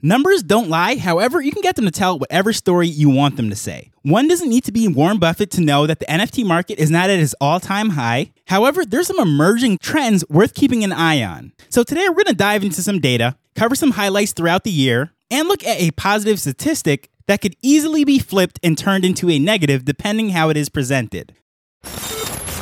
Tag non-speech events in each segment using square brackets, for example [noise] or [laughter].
Numbers don't lie, however, you can get them to tell whatever story you want them to say. One doesn't need to be Warren Buffett to know that the NFT market is not at its all time high. However, there's some emerging trends worth keeping an eye on. So today we're going to dive into some data, cover some highlights throughout the year, and look at a positive statistic that could easily be flipped and turned into a negative depending how it is presented.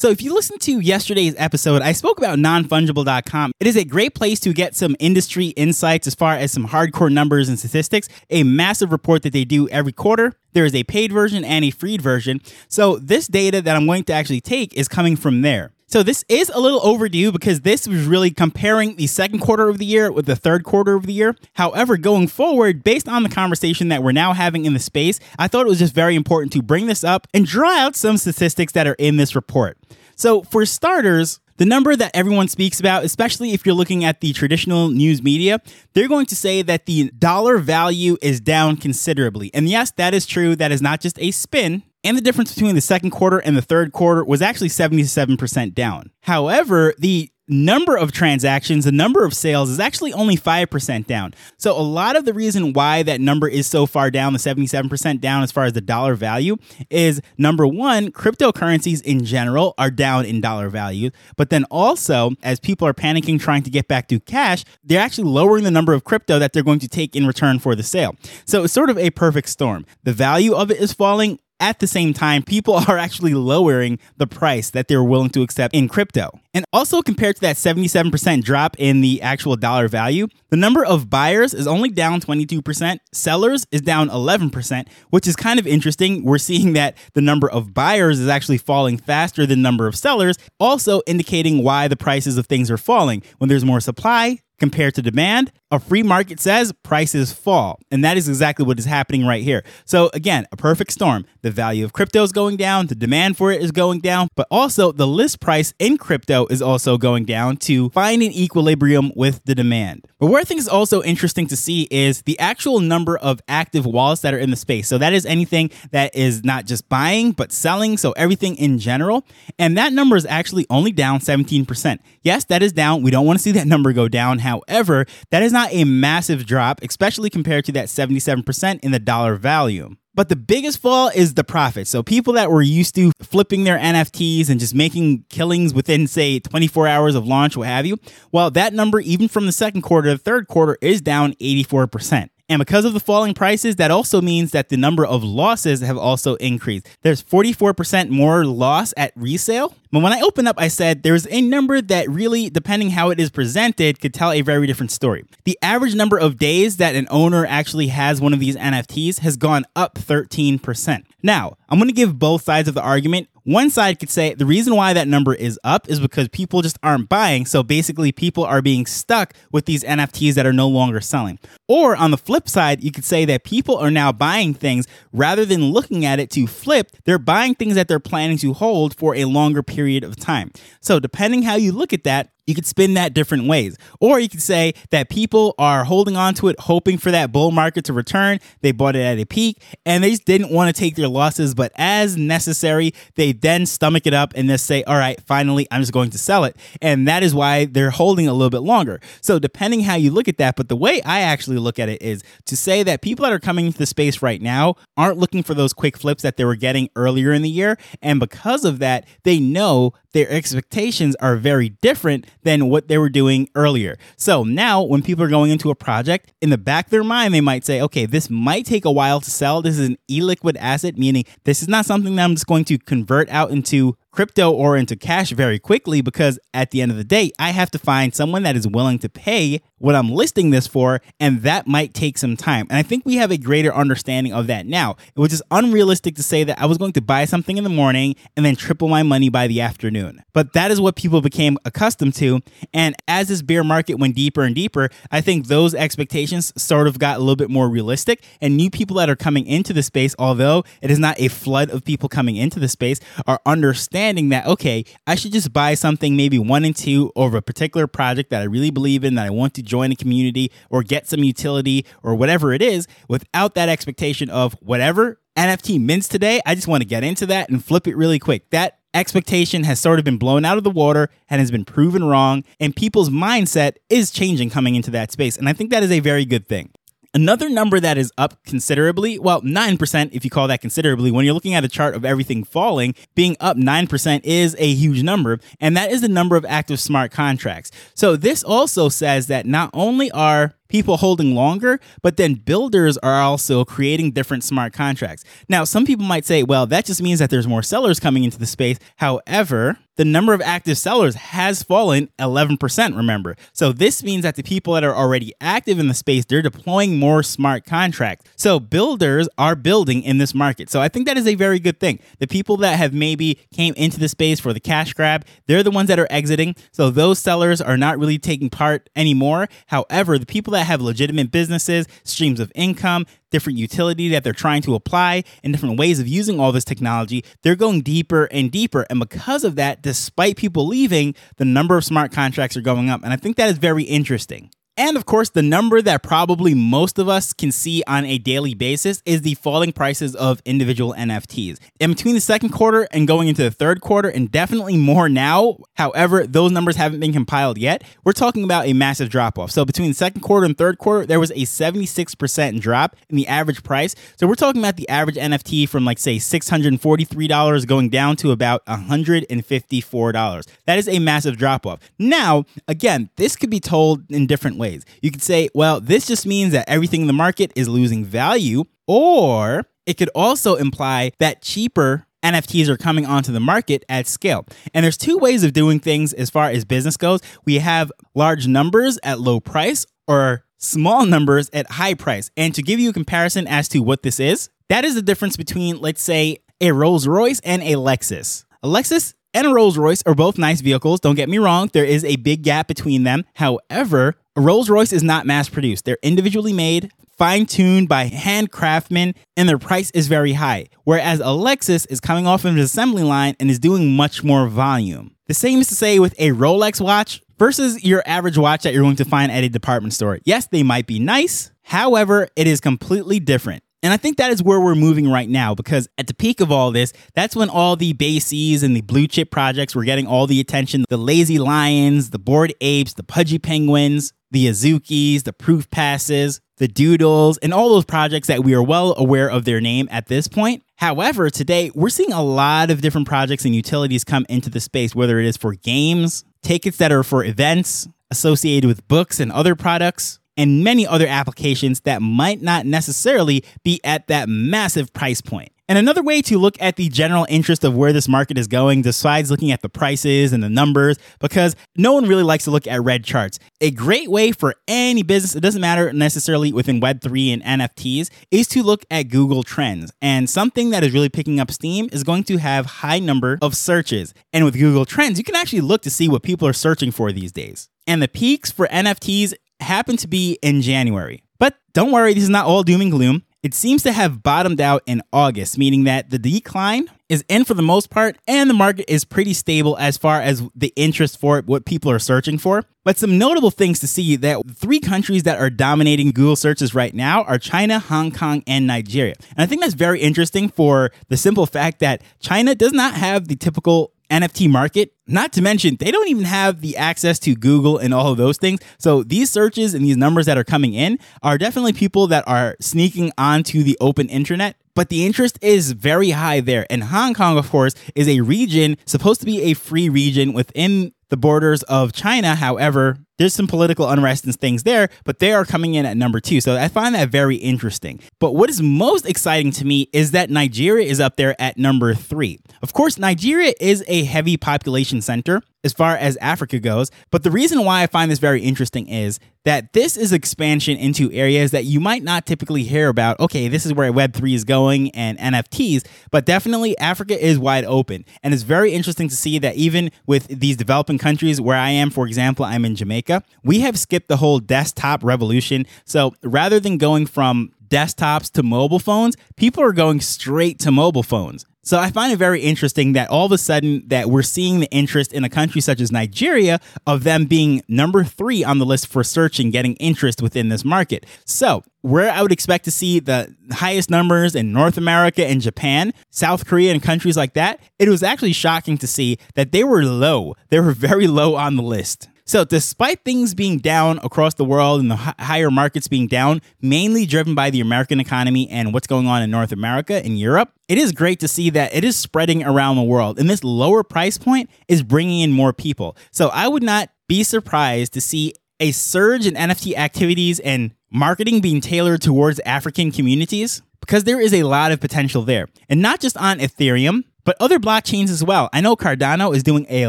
So, if you listen to yesterday's episode, I spoke about nonfungible.com. It is a great place to get some industry insights as far as some hardcore numbers and statistics, a massive report that they do every quarter. There is a paid version and a free version. So, this data that I'm going to actually take is coming from there. So this is a little overdue because this was really comparing the second quarter of the year with the third quarter of the year. However, going forward, based on the conversation that we're now having in the space, I thought it was just very important to bring this up and draw out some statistics that are in this report. So, for starters, the number that everyone speaks about, especially if you're looking at the traditional news media, they're going to say that the dollar value is down considerably. And yes, that is true. That is not just a spin. And the difference between the second quarter and the third quarter was actually 77% down. However, the number of transactions, the number of sales is actually only 5% down. So, a lot of the reason why that number is so far down, the 77% down as far as the dollar value, is number one, cryptocurrencies in general are down in dollar value. But then also, as people are panicking trying to get back to cash, they're actually lowering the number of crypto that they're going to take in return for the sale. So, it's sort of a perfect storm. The value of it is falling at the same time, people [laughs] are actually lowering the price that they're willing to accept in crypto. And also, compared to that 77% drop in the actual dollar value, the number of buyers is only down 22%, sellers is down 11%, which is kind of interesting. We're seeing that the number of buyers is actually falling faster than number of sellers, also indicating why the prices of things are falling. When there's more supply, compared to demand, a free market says prices fall. And that is exactly what is happening right here. So, again, a perfect storm. The value of crypto is going down, the demand for it is going down, but also the list price in crypto is also going down to find an equilibrium with the demand. But where is also interesting to see is the actual number of active wallets that are in the space. So, that is anything that is not just buying, but selling. So, everything in general. And that number is actually only down 17%. Yes, that is down. We don't want to see that number go down. However, that is not a massive drop, especially compared to that 77% in the dollar value. But the biggest fall is the profit. So people that were used to flipping their NFTs and just making killings within, say, 24 hours of launch, what have you, well, that number, even from the second quarter to the third quarter, is down 84%. And because of the falling prices, that also means that the number of losses have also increased. There's 44% more loss at resale. But when I opened up, I said there's a number that really, depending how it is presented, could tell a very different story. The average number of days that an owner actually has one of these NFTs has gone up 13%. Now, I'm going to give both sides of the argument. One side could say the reason why that number is up is because people just aren't buying. So basically, people are being stuck with these NFTs that are no longer selling. Or on the flip side, you could say that people are now buying things rather than looking at it to flip, they're buying things that they're planning to hold for a longer period of time. So depending how you look at that, you could spin that different ways. Or you could say that people are holding on to it, hoping for that bull market to return. They bought it at a peak and they just didn't want to take their losses, but as necessary, they then stomach it up and just say, all right, finally, I'm just going to sell it. And that is why they're holding a little bit longer. So, depending how you look at that, but the way I actually look at it is to say that people that are coming into the space right now aren't looking for those quick flips that they were getting earlier in the year. And because of that, they know their expectations are very different than what they were doing earlier. So now, when people are going into a project, in the back of their mind, they might say, okay, this might take a while to sell. This is an illiquid asset, meaning this is not something that I'm just going to convert out into crypto or into cash very quickly because at the end of the day, I have to find someone that is willing to pay what I'm listing this for, and that might take some time. And I think we have a greater understanding of that now. Was just unrealistic to say that I was going to buy something in the morning and then triple my money by the afternoon. But that is what people became accustomed to. And as this bear market went deeper and deeper, I think those expectations sort of got a little bit more realistic. And new people that are coming into the space, although it is not a flood of people coming into the space, are understanding understanding that, okay, I should just buy something maybe one and two over a particular project that I really believe in, that I want to join a community or get some utility or whatever it is without that expectation of whatever NFT mints today. I just want to get into that and flip it really quick. That expectation has sort of been blown out of the water and has been proven wrong, and people's mindset is changing coming into that space. And I think that is a very good thing. Another number that is up considerably, well, 9% if you call that considerably, when you're looking at a chart of everything falling, being up 9% is a huge number, and that is the number of active smart contracts. So this also says that not only are people holding longer, but then builders are also creating different smart contracts. Now, some people might say, well, that just means that there's more sellers coming into the space. However, the number of active sellers has fallen 11%, remember. So this means that the people that are already active in the space, they're deploying more smart contracts. So builders are building in this market. So I think that is a very good thing. The people that have maybe came into the space for the cash grab, they're the ones that are exiting. So those sellers are not really taking part anymore. However, the people that that have legitimate businesses, streams of income, different utility that they're trying to apply, and different ways of using all this technology, they're going deeper and deeper. And because of that, despite people leaving, the number of smart contracts are going up. And I think that is very interesting. And of course, the number that probably most of us can see on a daily basis is the falling prices of individual NFTs. In between the second quarter and going into the third quarter, and definitely more now, however, those numbers haven't been compiled yet, we're talking about a massive drop off. So between the second quarter and third quarter, there was a 76% drop in the average price. So we're talking about the average NFT from like, say, $643 going down to about $154. That is a massive drop off. Now, again, this could be told in different ways. You could say, well, this just means that everything in the market is losing value, or it could also imply that cheaper NFTs are coming onto the market at scale. And there's two ways of doing things as far as business goes. We have large numbers at low price or small numbers at high price. And to give you a comparison as to what this is, that is the difference between, let's say, a Rolls Royce and a Lexus. A Lexus and a Rolls Royce are both nice vehicles. Don't get me wrong, there is a big gap between them. However, Rolls Royce is not mass produced. They're individually made, fine tuned by hand craftsmen, and their price is very high. Whereas a Lexus is coming off of an assembly line and is doing much more volume. The same is to say with a Rolex watch versus your average watch that you're going to find at a department store. Yes, they might be nice. However, it is completely different. And I think that is where we're moving right now because at the peak of all this, that's when all the bases and the blue chip projects were getting all the attention. The lazy lions, the bored apes, the pudgy penguins, the Azukis, the proof passes, the doodles, and all those projects that we are well aware of their name at this point. However, today we're seeing a lot of different projects and utilities come into the space, whether it is for games, tickets that are for events associated with books and other products, and many other applications that might not necessarily be at that massive price point. And another way to look at the general interest of where this market is going, besides looking at the prices and the numbers, because no one really likes to look at red charts. A great way for any business, it doesn't matter necessarily within Web3 and NFTs, is to look at Google Trends. And something that is really picking up steam is going to have high number of searches. And with Google Trends, you can actually look to see what people are searching for these days. And the peaks for NFTs happen to be in January. But don't worry, this is not all doom and gloom. It seems to have bottomed out in August, meaning that the decline is in for the most part, and the market is pretty stable as far as the interest for it, what people are searching for. But some notable things to see that three countries that are dominating Google searches right now are China, Hong Kong, and Nigeria. And I think that's very interesting for the simple fact that China does not have the typical NFT market. Not to mention, they don't even have the access to Google and all of those things. So these searches and these numbers that are coming in are definitely people that are sneaking onto the open internet. But the interest is very high there. And Hong Kong, of course, is a region supposed to be a free region within the borders of China. However, there's some political unrest and things there, but they are coming in at number two. So I find that very interesting. But what is most exciting to me is that Nigeria is up there at number three. Of course, Nigeria is a heavy population center as far as Africa goes. But the reason why I find this very interesting is that this is expansion into areas that you might not typically hear about. Okay, this is where Web3 is going and NFTs, but definitely Africa is wide open. And it's very interesting to see that even with these developing countries where I am, for example, I'm in Jamaica, we have skipped the whole desktop revolution. So rather than going from desktops to mobile phones, people are going straight to mobile phones. So I find it very interesting that all of a sudden that we're seeing the interest in a country such as Nigeria of them being number three on the list for search and getting interest within this market. So where I would expect to see the highest numbers in North America and Japan, South Korea, and countries like that, it was actually shocking to see that they were low. They were very low on the list. So, despite things being down across the world and the h- higher markets being down, mainly driven by the American economy and what's going on in North America and Europe, it is great to see that it is spreading around the world. And this lower price point is bringing in more people. So, I would not be surprised to see a surge in NFT activities and marketing being tailored towards African communities because there is a lot of potential there. And not just on Ethereum, but other blockchains as well. I know Cardano is doing a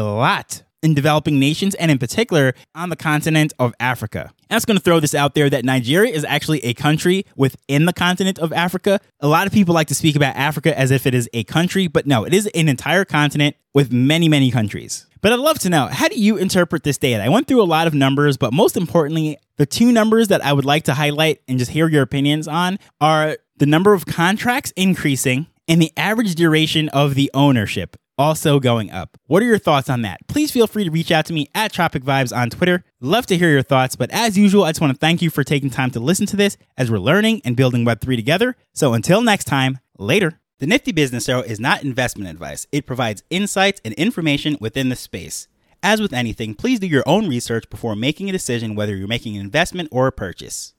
lot in developing nations and in particular on the continent of Africa. And going to throw this out there that Nigeria is actually a country within the continent of Africa. A lot of people like to speak about Africa as if it is a country, but no, it is an entire continent with many, many countries. But I'd love to know how do you interpret this data? I went through a lot of numbers, but most importantly, the two numbers that I would like to highlight and just hear your opinions on are the number of contracts increasing and the average duration of the ownership also going up. What are your thoughts on that? Please feel free to reach out to me at Tropic Vibes on Twitter. Love to hear your thoughts, but as usual, I just want to thank you for taking time to listen to this as we're learning and building Web3 together. So until next time, later. The Nifty Business Arrow is not investment advice. It provides insights and information within the space. As with anything, please do your own research before making a decision whether you're making an investment or a purchase.